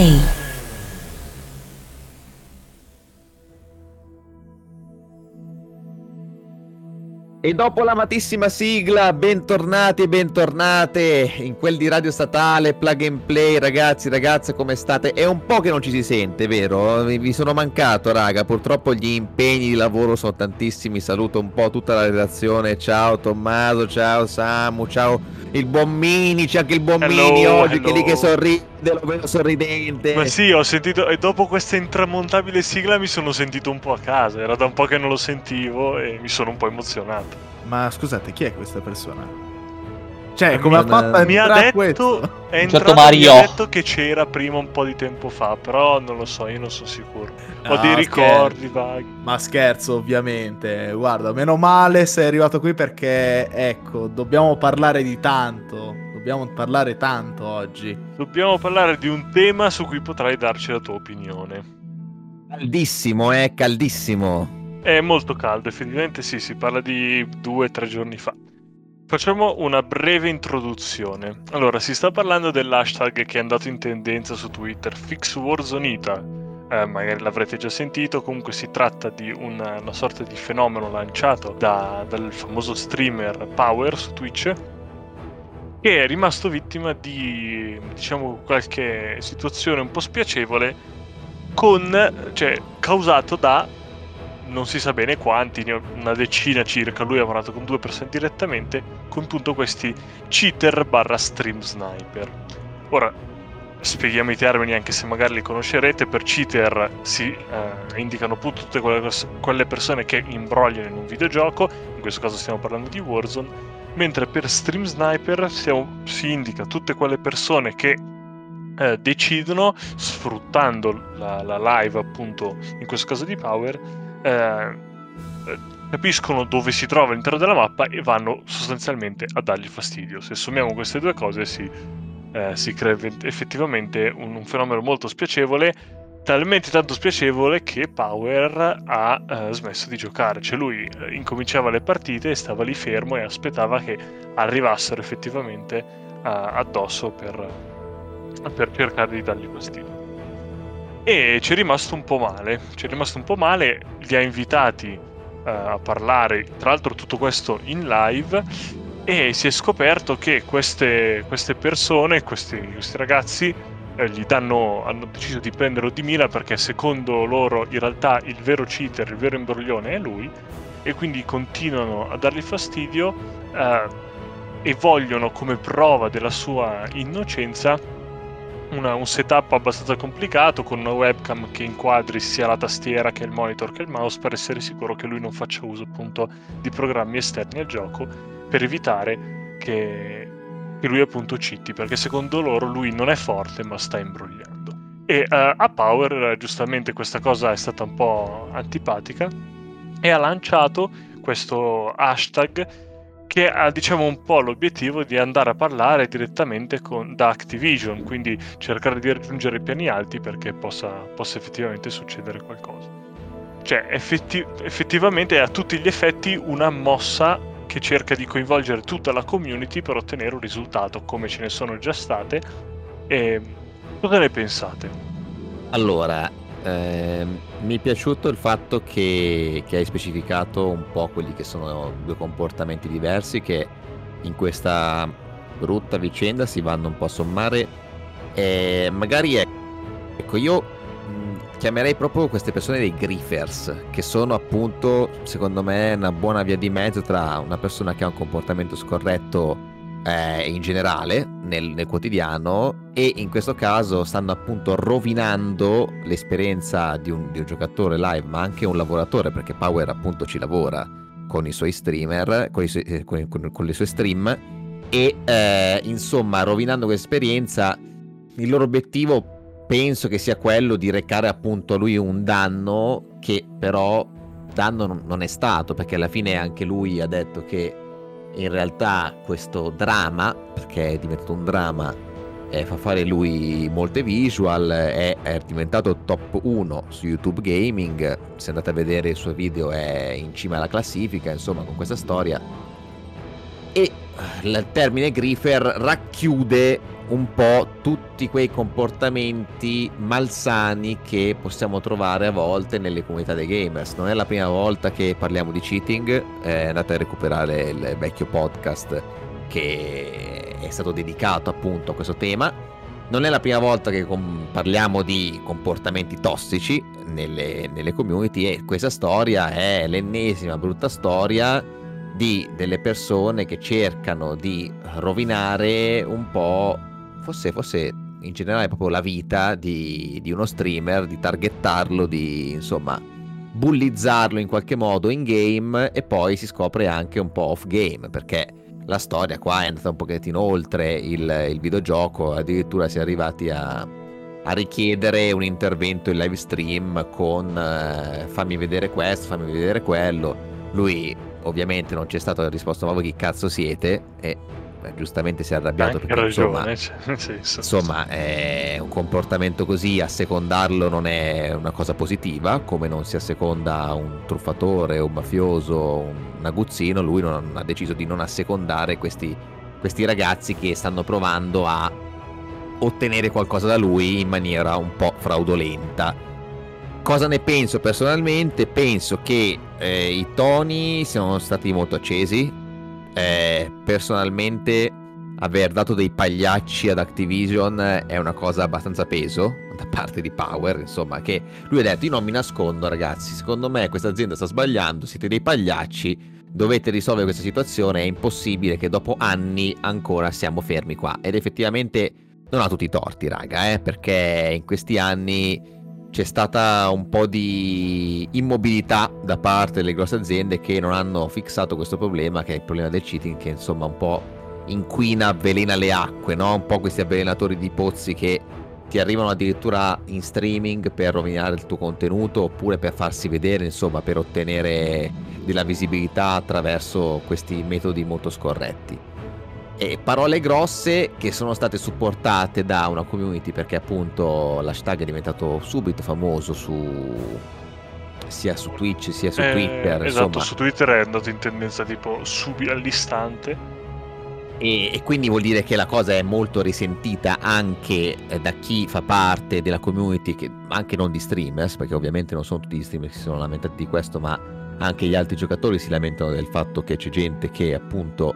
Plug E dopo l'amatissima sigla, bentornati e bentornate in quel di Radio Statale, Plug and Play, ragazzi, ragazze, come state? È un po' che non ci si sente, vero? Vi sono mancato, raga, purtroppo gli impegni di lavoro sono tantissimi, saluto un po' tutta la redazione, ciao Tommaso, ciao Samu, ciao il buon Mini, c'è anche il buon hello, oggi hello. che lì che sorride, lo vedo sorridente. Ma sì, ho sentito, e dopo questa intramontabile sigla mi sono sentito un po' a casa, era da un po' che non lo sentivo e mi sono un po' emozionato. Ma scusate, chi è questa persona? Cioè, come ha fatto a mi ha detto, è entrato, certo Mario. mi ha detto che c'era prima un po' di tempo fa, però non lo so, io non sono sicuro. Ho ah, dei ricordi vaghi. Ma scherzo, ovviamente. Guarda, meno male sei arrivato qui perché, ecco, dobbiamo parlare di tanto. Dobbiamo parlare tanto oggi. Dobbiamo parlare di un tema su cui potrai darci la tua opinione. Caldissimo, eh, caldissimo. È molto caldo, effettivamente sì, si parla di due o tre giorni fa. Facciamo una breve introduzione. Allora, si sta parlando dell'hashtag che è andato in tendenza su Twitter, FixWarzonita. Eh, magari l'avrete già sentito, comunque si tratta di una, una sorta di fenomeno lanciato da, dal famoso streamer Power su Twitch, che è rimasto vittima di, diciamo, qualche situazione un po' spiacevole con, cioè, causato da non si sa bene quanti, una decina circa, lui ha parlato con due persone direttamente, con appunto questi cheater barra stream sniper. Ora, spieghiamo i termini anche se magari li conoscerete, per cheater si eh, indicano appunto tutte quelle, quelle, persone che imbrogliano in un videogioco, in questo caso stiamo parlando di Warzone, mentre per stream sniper siamo, si indica tutte quelle persone che eh, decidono, sfruttando la, la live appunto, in questo caso di Power, eh, capiscono dove si trova all'interno della mappa e vanno sostanzialmente a dargli fastidio. Se sommiamo queste due cose si, eh, si crea effettivamente un, un, fenomeno molto spiacevole, talmente tanto spiacevole che Power ha eh, smesso di giocare. Cioè lui eh, incominciava le partite e stava lì fermo e aspettava che arrivassero effettivamente eh, addosso per, per cercare di dargli fastidio e ci è rimasto un po' male. Ci è rimasto un po' male, li ha invitati uh, a parlare, tra l'altro tutto questo in live, e si è scoperto che queste, queste persone, questi, questi ragazzi, eh, danno, hanno deciso di prenderlo di mira perché secondo loro in realtà il vero cheater, il vero imbroglione è lui, e quindi continuano a dargli fastidio uh, e vogliono come prova della sua innocenza una, un setup abbastanza complicato con una webcam che inquadri sia la tastiera che il monitor che il mouse per essere sicuro che lui non faccia uso appunto di programmi esterni al gioco per evitare che, che lui appunto citi perché secondo loro lui non è forte ma sta imbrogliando. E uh, a Power giustamente questa cosa è stata un po' antipatica e ha lanciato questo hashtag che ha diciamo un po' l'obiettivo di andare a parlare direttamente con, da Activision, quindi cercare di raggiungere i piani alti perché possa, possa effettivamente succedere qualcosa. Cioè, effetti, effettivamente è a tutti gli effetti una mossa che cerca di coinvolgere tutta la community per ottenere un risultato, come ce ne sono già state. E cosa ne pensate? Allora, eh, mi è piaciuto il fatto che, che, hai specificato un po' quelli che sono due comportamenti diversi che in questa brutta vicenda si vanno un po' a sommare. E magari è, ecco io chiamerei proprio queste persone dei griefers che sono appunto secondo me una buona via di mezzo tra una persona che ha un comportamento scorretto eh, in generale nel, nel, quotidiano e in questo caso stanno appunto rovinando l'esperienza di un, di un, giocatore live ma anche un lavoratore perché Power appunto ci lavora con i suoi streamer con, i suoi, eh, con, con, con le sue stream e eh, insomma rovinando quest'esperienza il loro obiettivo penso che sia quello di recare appunto a lui un danno che però danno non è stato perché alla fine anche lui ha detto che in realtà questo dramma, perché è diventato un dramma, eh, fa fare lui molte visual, è, è, diventato top 1 su YouTube Gaming, se andate a vedere il suo video è in cima alla classifica, insomma con questa storia. E il termine Griefer racchiude un po' tutti quei comportamenti malsani che possiamo trovare a volte nelle comunità dei gamers. Non è la prima volta che parliamo di cheating, eh, andate a recuperare il vecchio podcast che è stato dedicato appunto a questo tema. Non è la prima volta che parliamo di comportamenti tossici nelle, nelle community e questa storia è l'ennesima brutta storia di delle persone che cercano di rovinare un po', forse, forse in generale proprio la vita di, di uno streamer, di targettarlo, di insomma bullizzarlo in qualche modo in game e poi si scopre anche un po' off game perché la storia qua è andata un pochettino oltre il, il videogioco, addirittura si è arrivati a, a, richiedere un intervento in live stream con eh, fammi vedere questo, fammi vedere quello. Lui ovviamente non c'è stato la risposta ma voi chi cazzo siete e beh, giustamente si è arrabbiato Anche perché ragione, insomma, cioè, insomma è un comportamento così a secondarlo non è una cosa positiva come non si asseconda un truffatore un mafioso un aguzzino lui non, ha deciso di non assecondare questi, questi ragazzi che stanno provando a ottenere qualcosa da lui in maniera un po' fraudolenta Cosa ne penso personalmente? Penso che eh, i toni siano stati molto accesi. Eh, personalmente aver dato dei pagliacci ad Activision è una cosa abbastanza peso da parte di Power, insomma, che lui ha detto io non mi nascondo ragazzi, secondo me questa azienda sta sbagliando, siete dei pagliacci, dovete risolvere questa situazione, è impossibile che dopo anni ancora siamo fermi qua. Ed effettivamente non ha tutti i torti, raga, eh, perché in questi anni c'è stata un po' di immobilità da parte delle grosse aziende che non hanno fissato questo problema, che è il problema del cheating, che insomma un po' inquina, avvelena le acque, no? un po' questi avvelenatori di pozzi che ti arrivano addirittura in streaming per rovinare il tuo contenuto oppure per farsi vedere, insomma, per ottenere della visibilità attraverso questi metodi molto scorretti. E parole grosse che sono state supportate da una community perché appunto l'hashtag è diventato subito famoso su sia su Twitch sia su Eh, Twitter. Esatto, insomma. su Twitter è andato in tendenza tipo subito all'istante. E, e quindi vuol dire che la cosa è molto risentita anche eh, da chi fa parte della community, che, anche non di streamers, perché ovviamente non sono tutti gli streamer che si sono lamentati di questo, ma anche gli altri giocatori si lamentano del fatto che c'è gente che appunto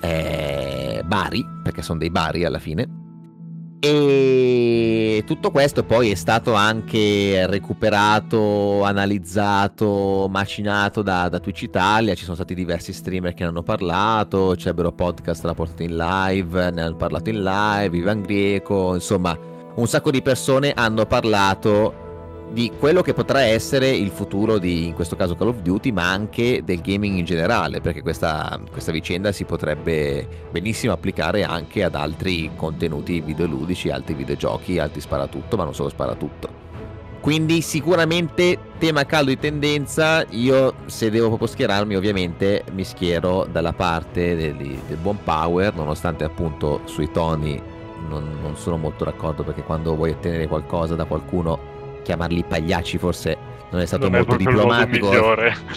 è bari, perché sono dei bari alla fine. E tutto questo poi è stato anche recuperato, analizzato, macinato da, da Twitch Italia. Ci sono stati diversi streamer che ne hanno parlato. C'ebbero podcast l'ha portato in live, ne hanno parlato in live. Ivan Grieco, insomma, un sacco di persone hanno parlato di quello che potrà essere il futuro di, in questo caso, Call of Duty, ma anche del gaming in generale, perché questa, questa vicenda si potrebbe benissimo applicare anche ad altri contenuti videoludici, altri videogiochi, altri sparatutto, ma non solo sparatutto. Quindi sicuramente tema caldo di tendenza, io se devo proprio schierarmi ovviamente mi schiero dalla parte del, del buon power, nonostante appunto sui toni non, non sono molto d'accordo perché quando vuoi ottenere qualcosa da qualcuno chiamarli pagliacci forse non è stato non molto è diplomatico.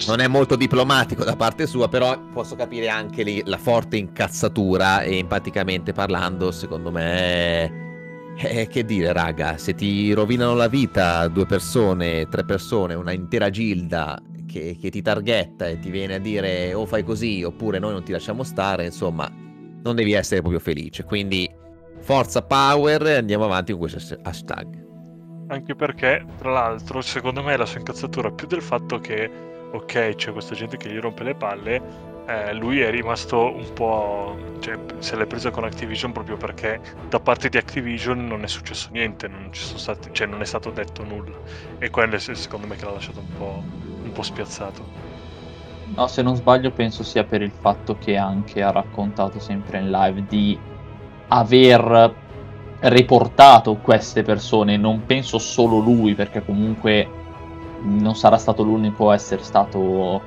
Non è molto diplomatico da parte sua, però posso capire anche lì la forte incazzatura e empaticamente parlando, secondo me eh, che dire, raga, se ti rovinano la vita due persone, tre persone, una intera gilda che, che ti targhetta e ti viene a dire o fai così oppure noi non ti lasciamo stare, insomma, non devi essere proprio felice. Quindi forza power e andiamo avanti con questo hashtag. Anche perché, tra l'altro, secondo me la sua incazzatura più del fatto che, ok, c'è questa gente che gli rompe le palle, eh, lui è rimasto un po'. cioè, se l'è presa con Activision proprio perché da parte di Activision non è successo niente, non, stati, cioè, non è stato detto nulla. E quello è secondo me che l'ha lasciato un po', un po' spiazzato. No, se non sbaglio penso sia per il fatto che anche ha raccontato sempre in live di aver riportato queste persone, non penso solo lui, perché comunque non sarà stato l'unico a essere stato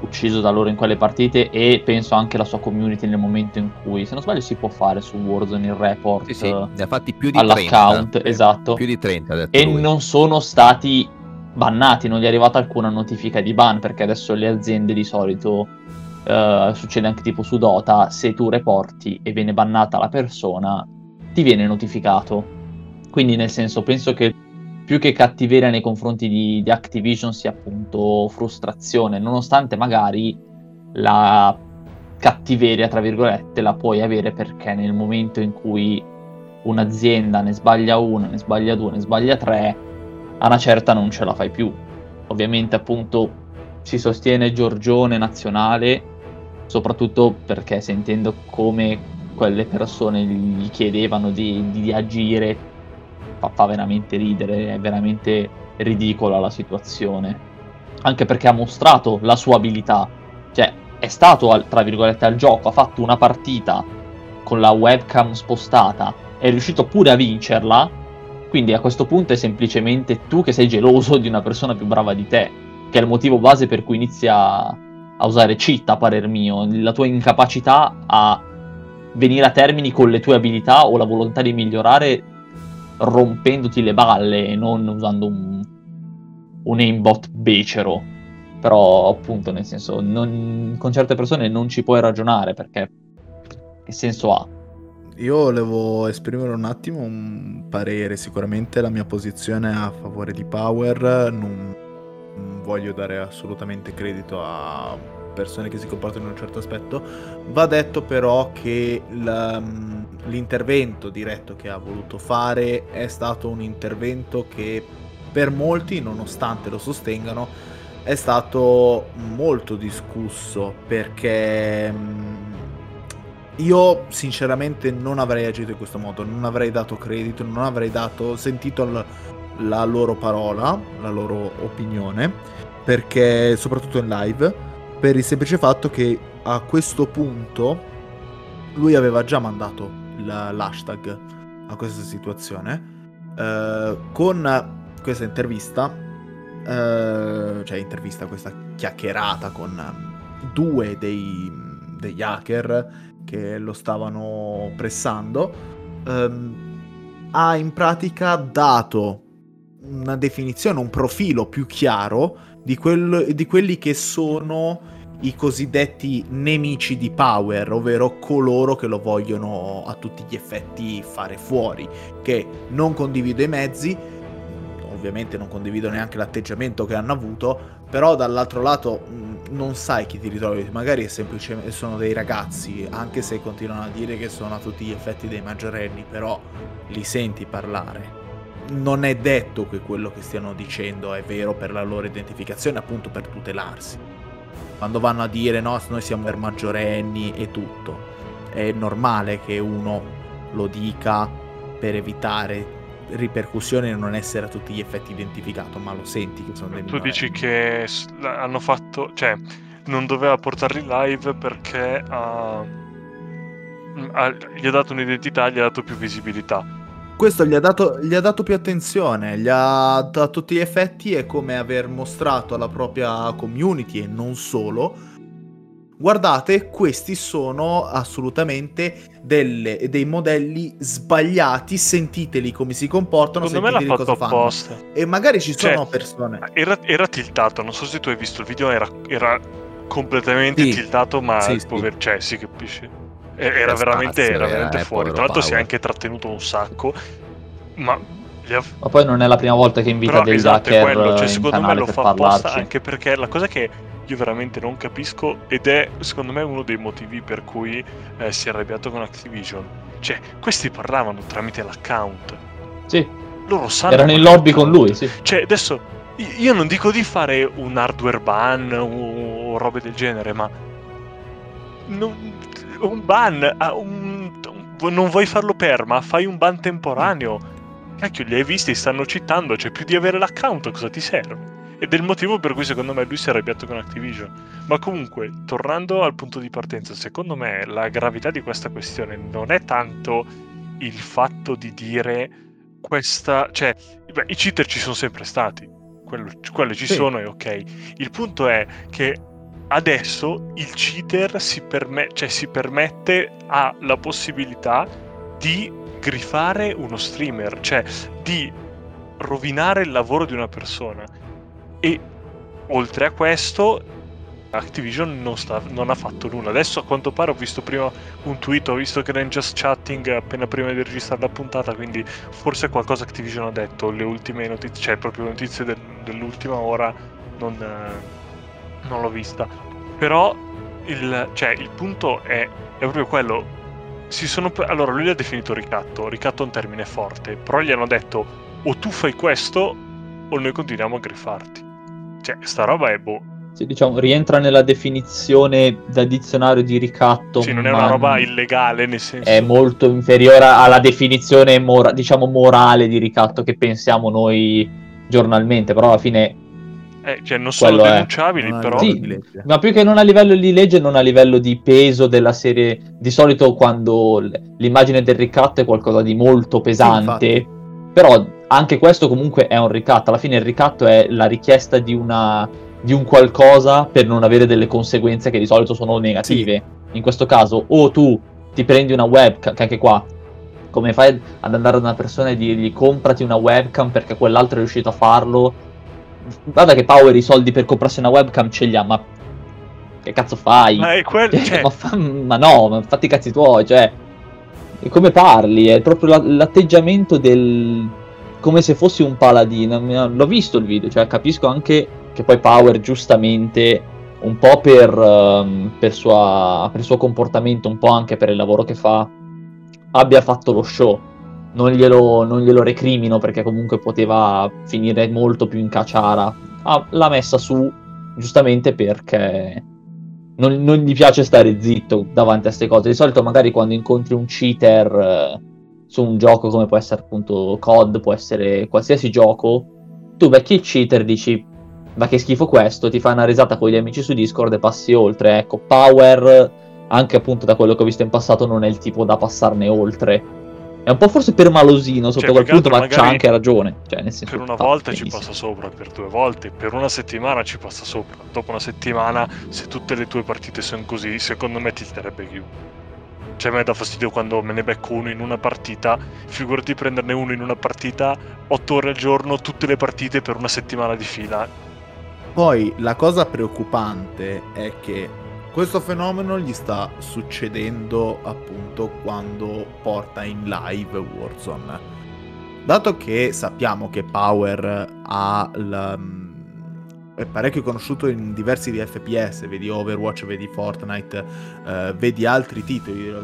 ucciso da loro in quelle partite e penso anche la sua community nel momento in cui, se non sbaglio, si può fare su Warzone il report Sì, sì, ne ha fatti più di all'account, 30. esatto, Più di 30 ha detto e lui. non sono stati bannati, non gli è arrivata alcuna notifica di ban, perché adesso le aziende di solito eh, succede anche tipo su Dota, se tu reporti e viene bannata la persona, ti viene notificato. Quindi nel senso penso che più che cattiveria nei confronti di, di Activision sia appunto frustrazione, nonostante magari la cattiveria, tra virgolette, la puoi avere perché nel momento in cui un'azienda ne sbaglia una, ne sbaglia due, ne sbaglia tre, a una certa non ce la fai più. Ovviamente appunto si sostiene Giorgione nazionale, soprattutto perché sentendo come quelle persone gli chiedevano di, di agire, fa, fa veramente ridere, è veramente ridicola la situazione. Anche perché ha mostrato la sua abilità, cioè è stato, tra virgolette, al gioco, ha fatto una partita con la webcam spostata, è riuscito pure a vincerla, quindi a questo punto è semplicemente tu che sei geloso di una persona più brava di te, che è il motivo base per cui inizia a usare cheat, a parer mio, la tua incapacità a venire a termini con le tue abilità o la volontà di migliorare rompendoti le balle e non usando un, un aimbot becero. Però appunto nel senso, non, con certe persone non ci puoi ragionare perché che senso ha? Io volevo esprimere un attimo un parere, sicuramente la mia posizione è a favore di Power, non voglio dare assolutamente credito a persone che si comportano in un certo aspetto. Va detto però che mm, l'intervento diretto che ha voluto fare è stato un intervento che per molti, nonostante lo sostengano, è stato molto discusso perché mm, io sinceramente non avrei agito in questo modo, non avrei dato credito, non avrei dato, sentito la, la loro parola, la loro opinione, perché soprattutto in live per il semplice fatto che a questo punto lui aveva già mandato l'hashtag a questa situazione eh, con questa intervista eh, cioè intervista questa chiacchierata con due dei, degli hacker che lo stavano pressando ehm, ha in pratica dato una definizione, un profilo più chiaro di, quel, di quelli che sono i cosiddetti nemici di Power, ovvero coloro che lo vogliono a tutti gli effetti fare fuori, che non condivido i mezzi, ovviamente non condivido neanche l'atteggiamento che hanno avuto, però dall'altro lato non sai chi ti ritrovi, magari semplicemente sono dei ragazzi, anche se continuano a dire che sono a tutti gli effetti dei maggiorenni, però li senti parlare. Non è detto che quello che stiano dicendo è vero per la loro identificazione, appunto per tutelarsi quando vanno a dire no, noi siamo per maggiorenni e tutto. È normale che uno lo dica per evitare ripercussioni e non essere a tutti gli effetti identificato, ma lo senti che sono dei Tu dici che hanno fatto, cioè, non doveva portarli live perché uh, gli ha dato un'identità, gli ha dato più visibilità questo gli ha, dato, gli ha dato più attenzione, gli ha, a tutti gli effetti è come aver mostrato alla propria community e non solo. Guardate, questi sono assolutamente delle, dei modelli sbagliati, sentiteli come si comportano, Secondo me l'ha fatto apposta. E magari ci cioè, sono persone. Era, era, tiltato, non so se tu hai visto il video, era, era completamente sì. tiltato, ma sì, pover... sì. Cioè, si capisce era veramente, spazio, era veramente eh, fuori. Tra l'altro si è anche trattenuto un sacco. Ma, ha... ma poi non è la prima volta che invita Però, degli esatto, hacker quello, cioè, secondo me lo fa apposta anche perché la cosa che io veramente non capisco ed è secondo me uno dei motivi per cui eh, si è arrabbiato con Activision. Cioè, questi parlavano tramite l'account. Sì. Loro sanno. Erano in lobby con lui, sì. Cioè, adesso io non dico di fare un hardware ban o, o robe del genere, ma non, un ban, un, un, non vuoi farlo perma, fai un ban temporaneo. Cacchio, li hai visti, stanno citando, cioè più di avere l'account cosa ti serve? Ed è il motivo per cui secondo me lui si è arrabbiato con Activision. Ma comunque, tornando al punto di partenza, secondo me la gravità di questa questione non è tanto il fatto di dire questa... cioè, beh, i cheater ci sono sempre stati, quello, quello ci sì. sono e ok. Il punto è che adesso il cheater si, perme- cioè si permette, ha la possibilità di grifare uno streamer, cioè di rovinare il lavoro di una persona. E oltre a questo Activision non, sta, non, ha fatto nulla. Adesso a quanto pare ho visto prima un tweet, ho visto che era in just chatting appena prima di registrare la puntata, quindi forse qualcosa Activision ha detto, le ultime notizie, cioè proprio notizie del, dell'ultima ora non, eh, non, l'ho vista. Però il, cioè, il punto è, è, proprio quello. Si sono, allora lui l'ha definito ricatto, ricatto è un termine forte, però gli hanno detto o tu fai questo o noi continuiamo a griffarti. Cioè, sta roba è boh sì, diciamo, rientra nella definizione da dizionario di ricatto. Sì, non è una roba illegale, nel senso... È molto inferiore alla definizione, mora- diciamo, morale di ricatto che pensiamo noi giornalmente, però alla fine... Eh, cioè, non sono denunciabili, è. però... Sì, ma più che non a livello di legge, non a livello di peso della serie. Di solito quando l'immagine del ricatto è qualcosa di molto pesante, sì, però anche questo comunque è un ricatto. Alla fine il ricatto è la richiesta di una di un qualcosa per non avere delle conseguenze che di solito sono negative. Sì. In questo caso, o tu ti prendi una webcam, che anche qua, come fai ad andare da una persona e dirgli comprati una webcam perché quell'altro è riuscito a farlo? Guarda che Power i soldi per comprarsi una webcam ce li ha, ma che cazzo fai? Ma, è quel... cioè... ma, fa... ma no, ma fatti i cazzi tuoi, cioè... E come parli? È proprio l'atteggiamento del... come se fossi un paladino. L'ho visto il video, cioè capisco anche che poi Power giustamente un po' per, um, per, sua, per, il suo comportamento, un po' anche per il lavoro che fa, abbia fatto lo show. Non glielo, non glielo recrimino perché comunque poteva finire molto più in cacciara. Ah, l'ha messa su giustamente perché non, non, gli piace stare zitto davanti a queste cose. Di solito magari quando incontri un cheater eh, su un gioco come può essere appunto COD, può essere qualsiasi gioco, tu becchi il cheater dici ma che schifo questo, ti fai una risata con gli amici su Discord e passi oltre. Ecco, Power, anche appunto da quello che ho visto in passato, non è il tipo da passarne oltre. È un po' forse per malosino sotto cioè, quel punto, ma c'ha anche ragione. Cioè, nel senso, per una volta ci passa sopra, per due volte, per una settimana ci passa sopra. Dopo una settimana, se tutte le tue partite sono così, secondo me ti starebbe chiuso. Cioè, a me dà fastidio quando me ne becco uno in una partita. Figurati prenderne uno in una partita, otto ore al giorno, tutte le partite per una settimana di fila poi la cosa preoccupante è che questo fenomeno gli sta succedendo appunto quando porta in live Warzone. Dato che sappiamo che Power ha la, mm, è parecchio conosciuto in diversi di FPS, vedi Overwatch, vedi Fortnite, eh, vedi altri titoli,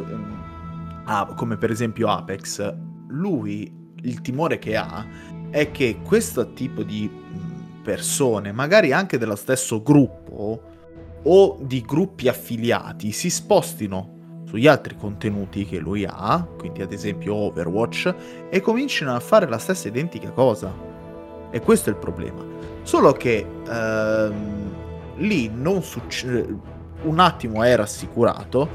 ah, come per esempio Apex, lui il timore che ha è che questo tipo di persone, magari anche dello stesso gruppo o di gruppi affiliati, si spostino sugli altri contenuti che lui ha, quindi ad esempio Overwatch, e cominciano a fare la stessa identica cosa. E questo è il problema. Solo che ehm, lì non succede... Un attimo è rassicurato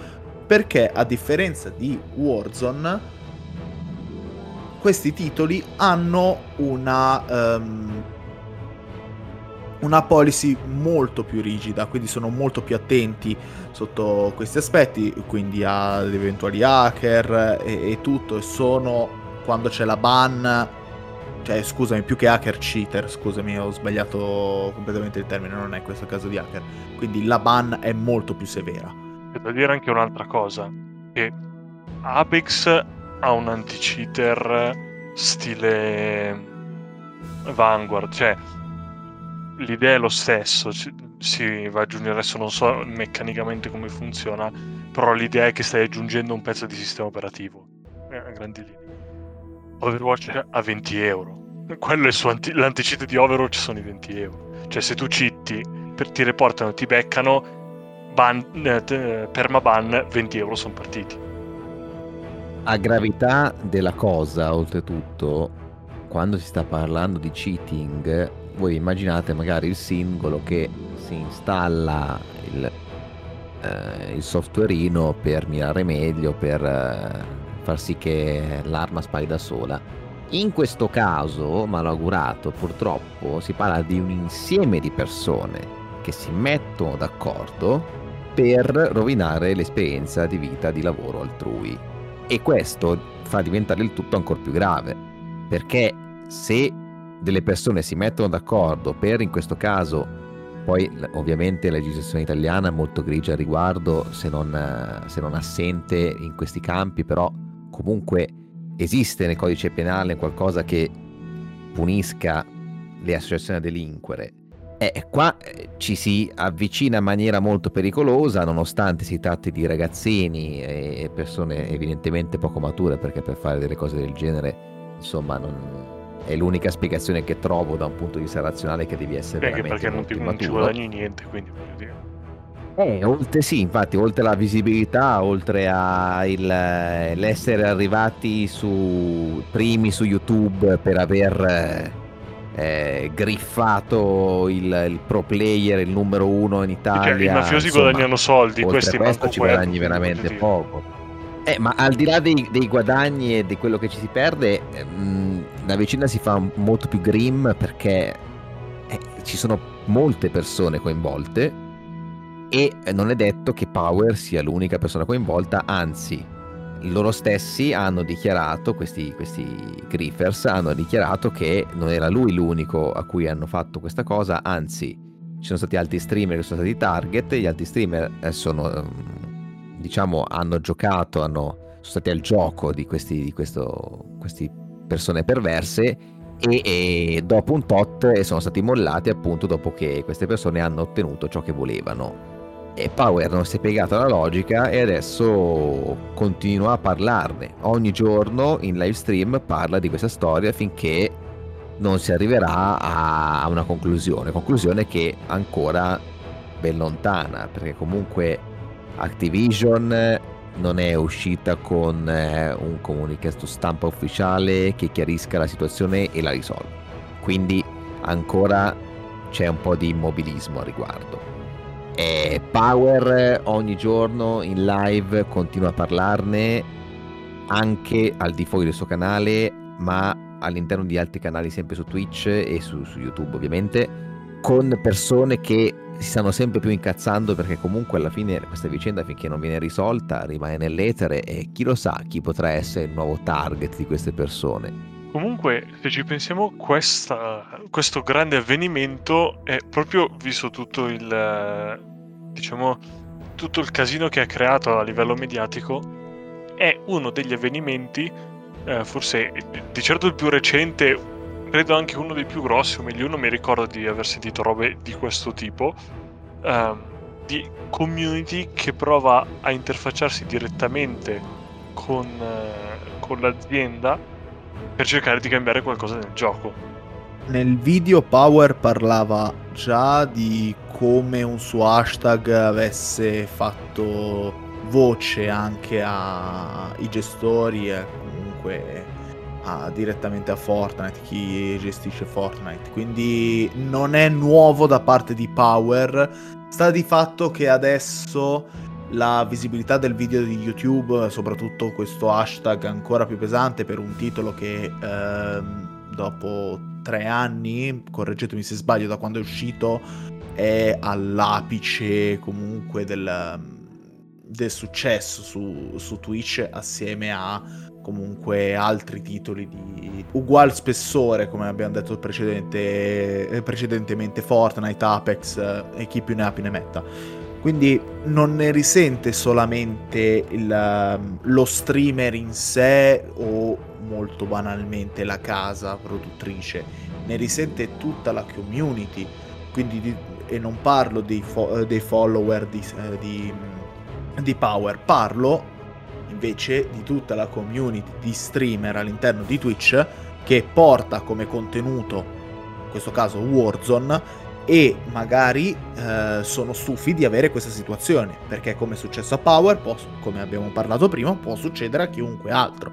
perché a differenza di Warzone questi titoli hanno una um, una policy molto più rigida, quindi sono molto più attenti sotto questi aspetti, quindi ad eventuali hacker e, e tutto, e sono quando c'è la ban, cioè scusami, più che hacker cheater, scusami, ho sbagliato completamente il termine, non è questo caso di hacker, quindi la ban è molto più severa. C'è da dire anche un'altra cosa, che Apex ha un anti-cheater stile Vanguard, cioè l'idea è lo stesso, si va a aggiungere adesso non so meccanicamente come funziona, però l'idea è che stai aggiungendo un pezzo di sistema operativo eh, a grandi linee. Overwatch a 20 euro. Quello è il suo anti- l'anticito di Overwatch sono i 20 euro. Cioè se tu citti, per, ti reportano, ti beccano, ban, eh, eh permaban, 20 euro sono partiti. A gravità della cosa, oltretutto, quando si sta parlando di cheating, voi immaginate magari il singolo che si installa il, eh, il softwareino per mirare meglio, per eh, far sì che l'arma spari da sola. In questo caso, malaugurato, purtroppo si parla di un insieme di persone che si mettono d'accordo per rovinare l'esperienza di vita di lavoro altrui. E questo fa diventare il tutto ancora più grave, perché se delle persone si mettono d'accordo per in questo caso poi ovviamente la legislazione italiana è molto grigia al riguardo, se non, se non assente in questi campi, però comunque esiste nel codice penale qualcosa che punisca le associazioni a delinquere. E qua eh, ci si avvicina in maniera molto pericolosa, nonostante si tratti di ragazzini e persone evidentemente poco mature, perché per fare delle cose del genere, insomma, non, è l'unica spiegazione che trovo da un punto di vista razionale che devi essere Anche veramente perché non, ti, non ci guadagni niente, quindi voglio dire. Eh, oltre sì, infatti, oltre alla visibilità, oltre all'essere arrivati su primi su YouTube per aver eh, griffato il, il, pro player, il numero uno in Italia. Perché i mafiosi insomma, guadagnano soldi, questi questo ci guadagni veramente poco. Eh, ma al di là dei, dei, guadagni e di quello che ci si perde, ehm, la vicenda si fa molto più grim perché eh, ci sono molte persone coinvolte e non è detto che Power sia l'unica persona coinvolta, anzi loro stessi hanno dichiarato, questi, questi griffers hanno dichiarato che non era lui l'unico a cui hanno fatto questa cosa, anzi ci sono stati altri streamer che sono stati target, gli altri streamer eh, sono, ehm, diciamo, hanno giocato, hanno, sono stati al gioco di questi persone perverse e, e, dopo un tot sono stati mollati appunto dopo che queste persone hanno ottenuto ciò che volevano. E Power non si è piegato alla logica e adesso continua a parlarne. Ogni giorno in live stream parla di questa storia finché non si arriverà a una conclusione. Conclusione che ancora ben lontana, perché comunque Activision non è uscita con eh, un comunicato stampa ufficiale che chiarisca la situazione e la risolva. Quindi ancora c'è un po' di immobilismo a riguardo. E Power ogni giorno in live continua a parlarne anche al di fuori del suo canale, ma all'interno di altri canali sempre su Twitch e su, su YouTube ovviamente, con persone che si stanno sempre più incazzando perché comunque alla fine questa vicenda finché non viene risolta rimane nell'etere e chi lo sa chi potrà essere il nuovo target di queste persone. Comunque, se ci pensiamo, questa, questo grande avvenimento è proprio visto tutto il, diciamo, tutto il casino che ha creato a livello mediatico, è uno degli avvenimenti, eh, forse di certo il più recente, credo anche uno dei più grossi, o meglio, io non mi ricordo di aver sentito robe di questo tipo, eh, di community che prova a interfacciarsi direttamente con, eh, con l'azienda per cercare di cambiare qualcosa nel gioco. Nel video Power parlava già di come un suo hashtag avesse fatto voce anche ai gestori e comunque a, direttamente a Fortnite, chi gestisce Fortnite. Quindi non è nuovo da parte di Power. Sta di fatto che adesso la visibilità del video di YouTube, soprattutto questo hashtag ancora più pesante per un titolo che ehm, dopo tre anni, correggetemi se sbaglio, da quando è uscito, è all'apice comunque del, del successo su, su Twitch assieme a comunque altri titoli di ugual spessore, come abbiamo detto precedente, precedentemente, Fortnite, Apex e chi più ne ha più ne metta. Quindi non ne risente solamente il, um, lo streamer in sé o molto banalmente la casa produttrice, ne risente tutta la community. Di, e non parlo dei, fo- dei follower di, eh, di, di Power, parlo invece di tutta la community di streamer all'interno di Twitch che porta come contenuto, in questo caso Warzone, e magari eh, sono stufi di avere questa situazione, perché come è successo a Power, può, come abbiamo parlato prima, può succedere a chiunque altro.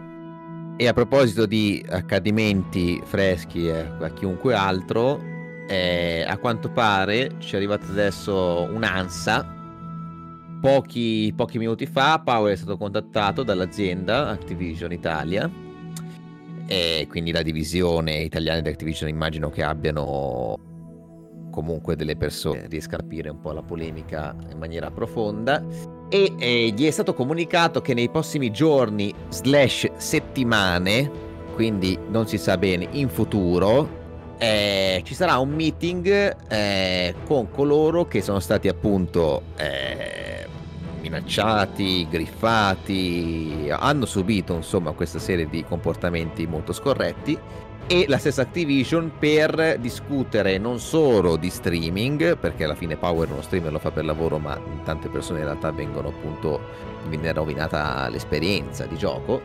E a proposito di accadimenti freschi a chiunque altro, eh, a quanto pare ci è arrivata adesso un'ansa. Pochi, pochi minuti fa Power è stato contattato dall'azienda Activision Italia. E quindi la divisione italiana di Activision immagino che abbiano comunque delle persone riesca a capire un po' la polemica in maniera profonda. E eh, gli è stato comunicato che nei prossimi giorni slash settimane quindi non si sa bene in futuro eh, ci sarà un meeting eh, con coloro che sono stati appunto eh, minacciati, griffati, hanno subito insomma questa serie di comportamenti molto scorretti e la stessa Activision per discutere non solo di streaming, perché alla fine Power uno streamer lo fa per lavoro, ma tante persone in realtà vengono appunto, viene rovinata l'esperienza di gioco.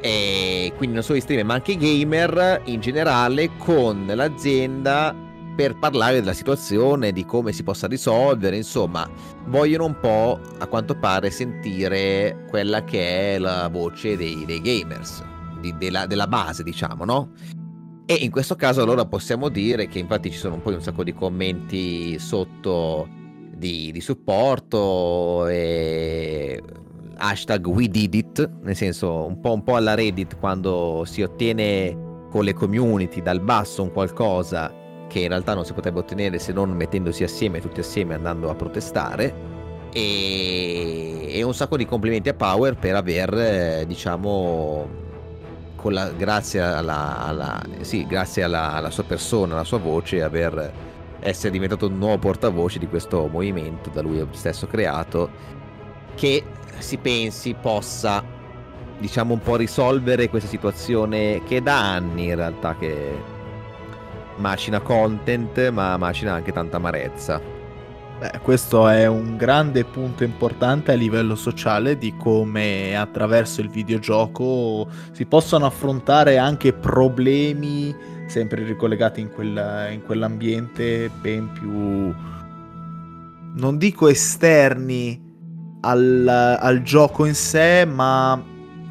E quindi non solo i streamer, ma anche gamer in generale con l'azienda per parlare della situazione, di come si possa risolvere, insomma, vogliono un po', a quanto pare, sentire quella che è la voce dei, dei gamers di, della, della base, diciamo, no? E in questo caso allora possiamo dire che infatti ci sono un po' un sacco di commenti sotto di, di supporto e hashtag we did it, nel senso un po', un po' alla Reddit quando si ottiene con le community dal basso un qualcosa che in realtà non si potrebbe ottenere se non mettendosi assieme, tutti assieme andando a protestare. E, e un sacco di complimenti a Power per aver, eh, diciamo, la, grazie, alla, alla, sì, grazie alla, alla, sua persona, alla sua voce, aver essere diventato un nuovo portavoce di questo movimento da lui stesso creato, che si pensi possa, diciamo, un po' risolvere questa situazione che da anni in realtà che macina content, ma macina anche tanta amarezza. Beh, questo è un grande punto importante a livello sociale di come attraverso il videogioco si possono affrontare anche problemi sempre ricollegati in, quella, in quell'ambiente ben più, non dico esterni al, al gioco in sé, ma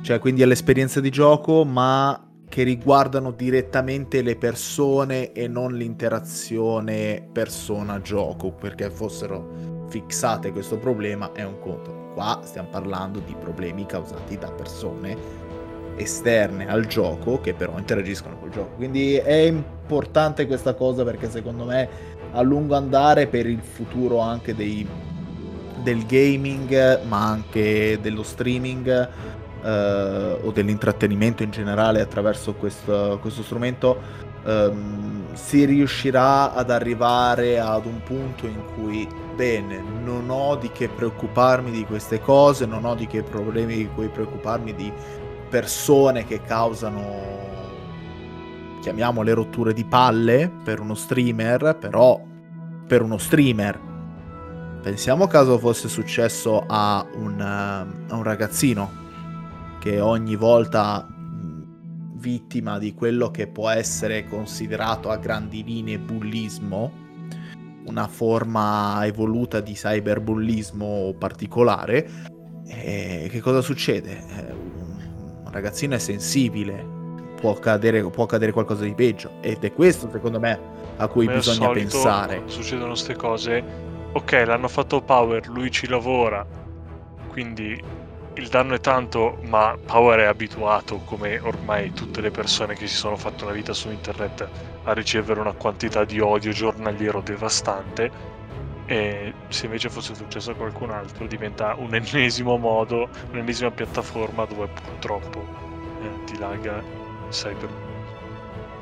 cioè quindi all'esperienza di gioco, ma che riguardano direttamente le persone e non l'interazione persona-gioco, perché fossero fissate questo problema è un conto. Qua stiamo parlando di problemi causati da persone esterne al gioco che però interagiscono col gioco. Quindi è importante questa cosa perché secondo me a lungo andare per il futuro anche dei, del gaming, ma anche dello streaming, eh, o dell'intrattenimento in generale attraverso questo, questo strumento, ehm, si riuscirà ad arrivare ad un punto in cui, bene, non ho di che preoccuparmi di queste cose, non ho di che problemi di cui preoccuparmi di persone che causano chiamiamole rotture di palle per uno streamer, però per uno streamer. Pensiamo caso fosse successo a un, a un ragazzino che ogni volta vittima di quello che può essere considerato a grandi linee bullismo, una forma evoluta di cyberbullismo particolare, e che cosa succede? Eh, un ragazzino è sensibile, può cadere, può cadere qualcosa di peggio ed è questo secondo me a cui Come bisogna solito, pensare. Succedono queste cose, ok, l'hanno fatto Power, lui ci lavora, quindi il danno è tanto, ma Power è abituato, come ormai tutte le persone che si sono fatte una vita su internet, a ricevere una quantità di odio giornaliero devastante. E se invece fosse successo a qualcun altro, diventa un ennesimo modo, un'ennesima piattaforma dove purtroppo eh, ti laga il cyber.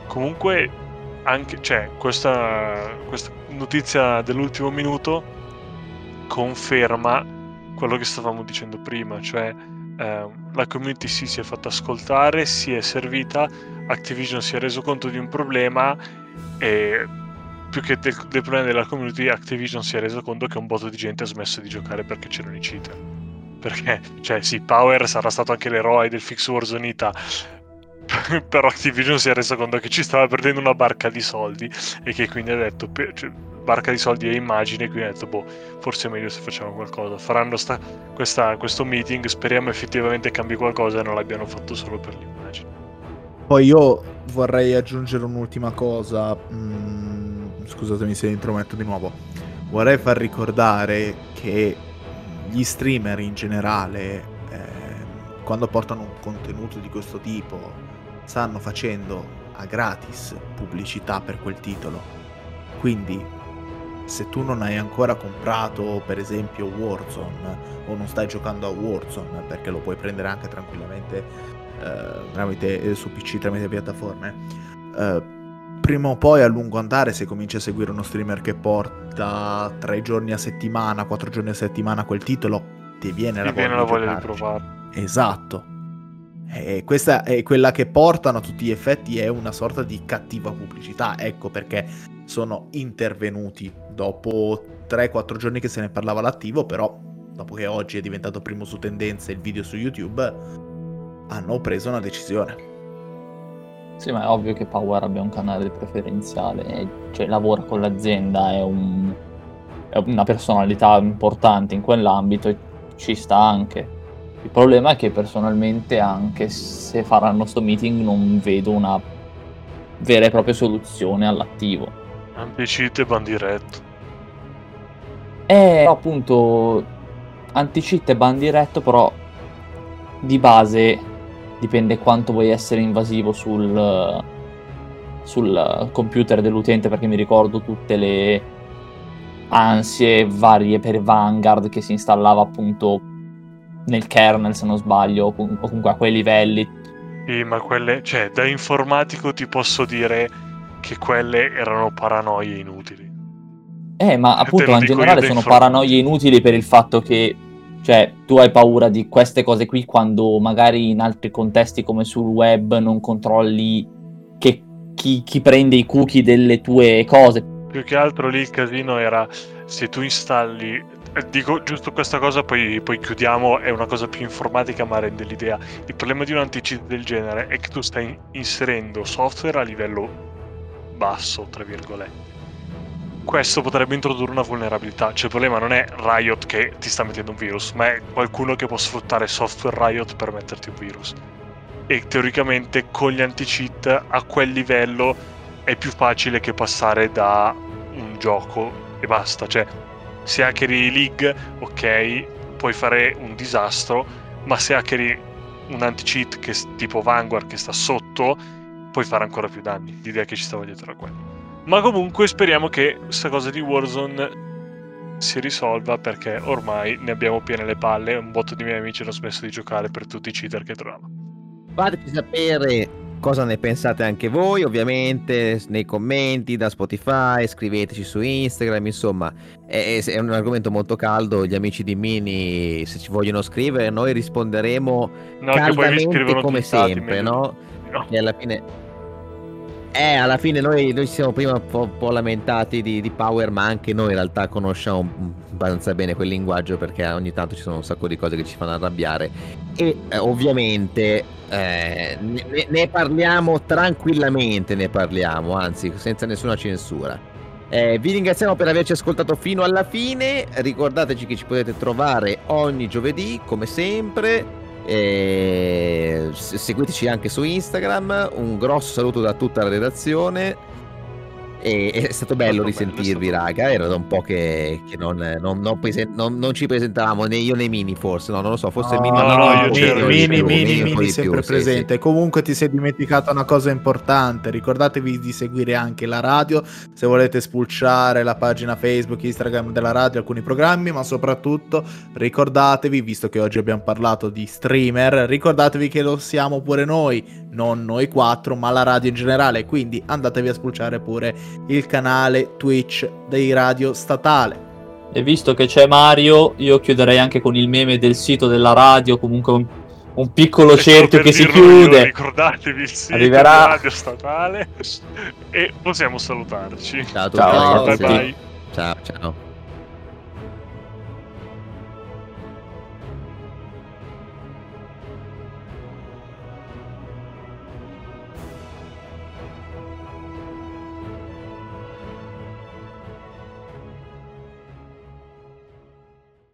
Comunque, anche, cioè, questa, questa notizia dell'ultimo minuto conferma quello che stavamo dicendo prima, cioè eh, la community sì, si è fatta ascoltare, si è servita, Activision si è reso conto di un problema e più che del, del, problema della community, Activision si è reso conto che un botto di gente ha smesso di giocare perché c'erano i cheater. Perché, cioè, sì, Power sarà stato anche l'eroe del Fix Warzone Ita, però Activision si è reso conto che ci stava perdendo una barca di soldi e che quindi ha detto, cioè, barca di soldi e immagini, quindi ha detto, boh, forse è meglio se facciamo qualcosa. Faranno sta, questa, questo meeting, speriamo effettivamente cambi qualcosa e non l'abbiano fatto solo per l'immagine. Poi io vorrei aggiungere un'ultima cosa, mm, scusatemi se intrometto di nuovo, vorrei far ricordare che gli streamer in generale, eh, quando portano un contenuto di questo tipo, stanno facendo a gratis pubblicità per quel titolo. Quindi se tu non hai ancora comprato per esempio Warzone o non stai giocando a Warzone perché lo puoi prendere anche tranquillamente eh, tramite, eh, su PC tramite piattaforme, eh, prima o poi a lungo andare, se cominci a seguire uno streamer che porta tre giorni a settimana, quattro giorni a settimana quel titolo, ti viene, Ti la, viene voglia la voglia di provare. Esatto. E questa è quella che portano a tutti gli effetti, è una sorta di cattiva pubblicità. Ecco perché sono intervenuti dopo 3-4 giorni che se ne parlava all'attivo, però dopo che oggi è diventato primo su tendenza il video su YouTube, hanno preso una decisione. Sì, ma è ovvio che Power abbia un canale preferenziale, cioè lavora con l'azienda, è, un- è una personalità importante in quell'ambito e ci sta anche. Il problema è che personalmente anche se faranno sto meeting non vedo una vera e propria soluzione all'attivo. Anti-cheat e bandiretto. È appunto anti-cheat e ban diretto, però di base dipende quanto vuoi essere invasivo sul, sul computer dell'utente, perché mi ricordo tutte le ansie varie per Vanguard che si installava appunto nel kernel, se non sbaglio, o comunque a quei livelli. Sì, ma quelle, cioè, da informatico ti posso dire che quelle erano paranoie inutili. Eh, ma appunto in generale sono paranoie inutili per il fatto che, cioè, tu hai paura di queste cose qui quando magari in altri contesti come sul web non controlli che chi, chi prende i cookie delle tue cose. Più che altro lì il casino era se tu installi. eh, Dico giusto questa cosa, poi, poi chiudiamo. È una cosa più informatica, ma rende l'idea. Il problema di un anti-cheat del genere è che tu stai inserendo software a livello basso, tra virgolette. Questo potrebbe introdurre una vulnerabilità. Cioè, il problema non è Riot che ti sta mettendo un virus, ma è qualcuno che può sfruttare software Riot per metterti un virus. E teoricamente con gli anti-cheat a quel livello è più facile che passare da un gioco e basta. Cioè, se hackeri League, ok, puoi fare un disastro, ma se hackeri un anti-cheat che tipo Vanguard che sta sotto, puoi fare ancora più danni. L'idea che ci stava dietro era quella. Ma comunque speriamo che questa cosa di Warzone si risolva perché ormai ne abbiamo piene le palle. Un botto di miei amici hanno smesso di giocare per tutti i cheater che trovano. Fateci sapere cosa ne pensate anche voi, ovviamente nei commenti da Spotify, scriveteci su Instagram, insomma, è, è un argomento molto caldo, gli amici di Mini se ci vogliono scrivere noi risponderemo No, caldamente come sempre, no? no. E alla fine eh, alla fine noi, ci siamo prima un po', un po' lamentati di, di Power, ma anche noi in realtà conosciamo abbastanza bene quel linguaggio perché ogni tanto ci sono un sacco di cose che ci fanno arrabbiare e eh, ovviamente eh, ne, ne parliamo tranquillamente, ne parliamo, anzi senza nessuna censura. Eh, vi ringraziamo per averci ascoltato fino alla fine, ricordateci che ci potete trovare ogni giovedì come sempre. Se- seguiteci anche su Instagram. Un grosso saluto da tutta la redazione. E è stato bello bello, risentirvi, stato raga. Era da un po' che, che non, non- non presen- non- ci presentavamo né io né Mini, forse. No, non lo so. Forse No, Mini, no, no, io c'ero, Mini, Mini, Mini sempre più, presente. sì. Comunque ti sei dimenticato una cosa importante. Ricordatevi di seguire anche la radio se volete spulciare la pagina Facebook, Instagram della radio, alcuni programmi, ma soprattutto ricordatevi, visto che oggi abbiamo parlato di streamer, ricordatevi che lo siamo pure noi, non noi quattro, ma la radio in generale. Quindi andatevi a spulciare pure il canale Twitch dei radio statale. E visto che c'è Mario, io chiuderei anche con il meme del sito della radio, comunque un, un piccolo cerchio che si dirlo io, chiude. ricordatevi il sito Arriverà. della radio statale e possiamo salutarci. Ciao a tutti, Ciao, ragazzi. bye bye. Ciao, ciao.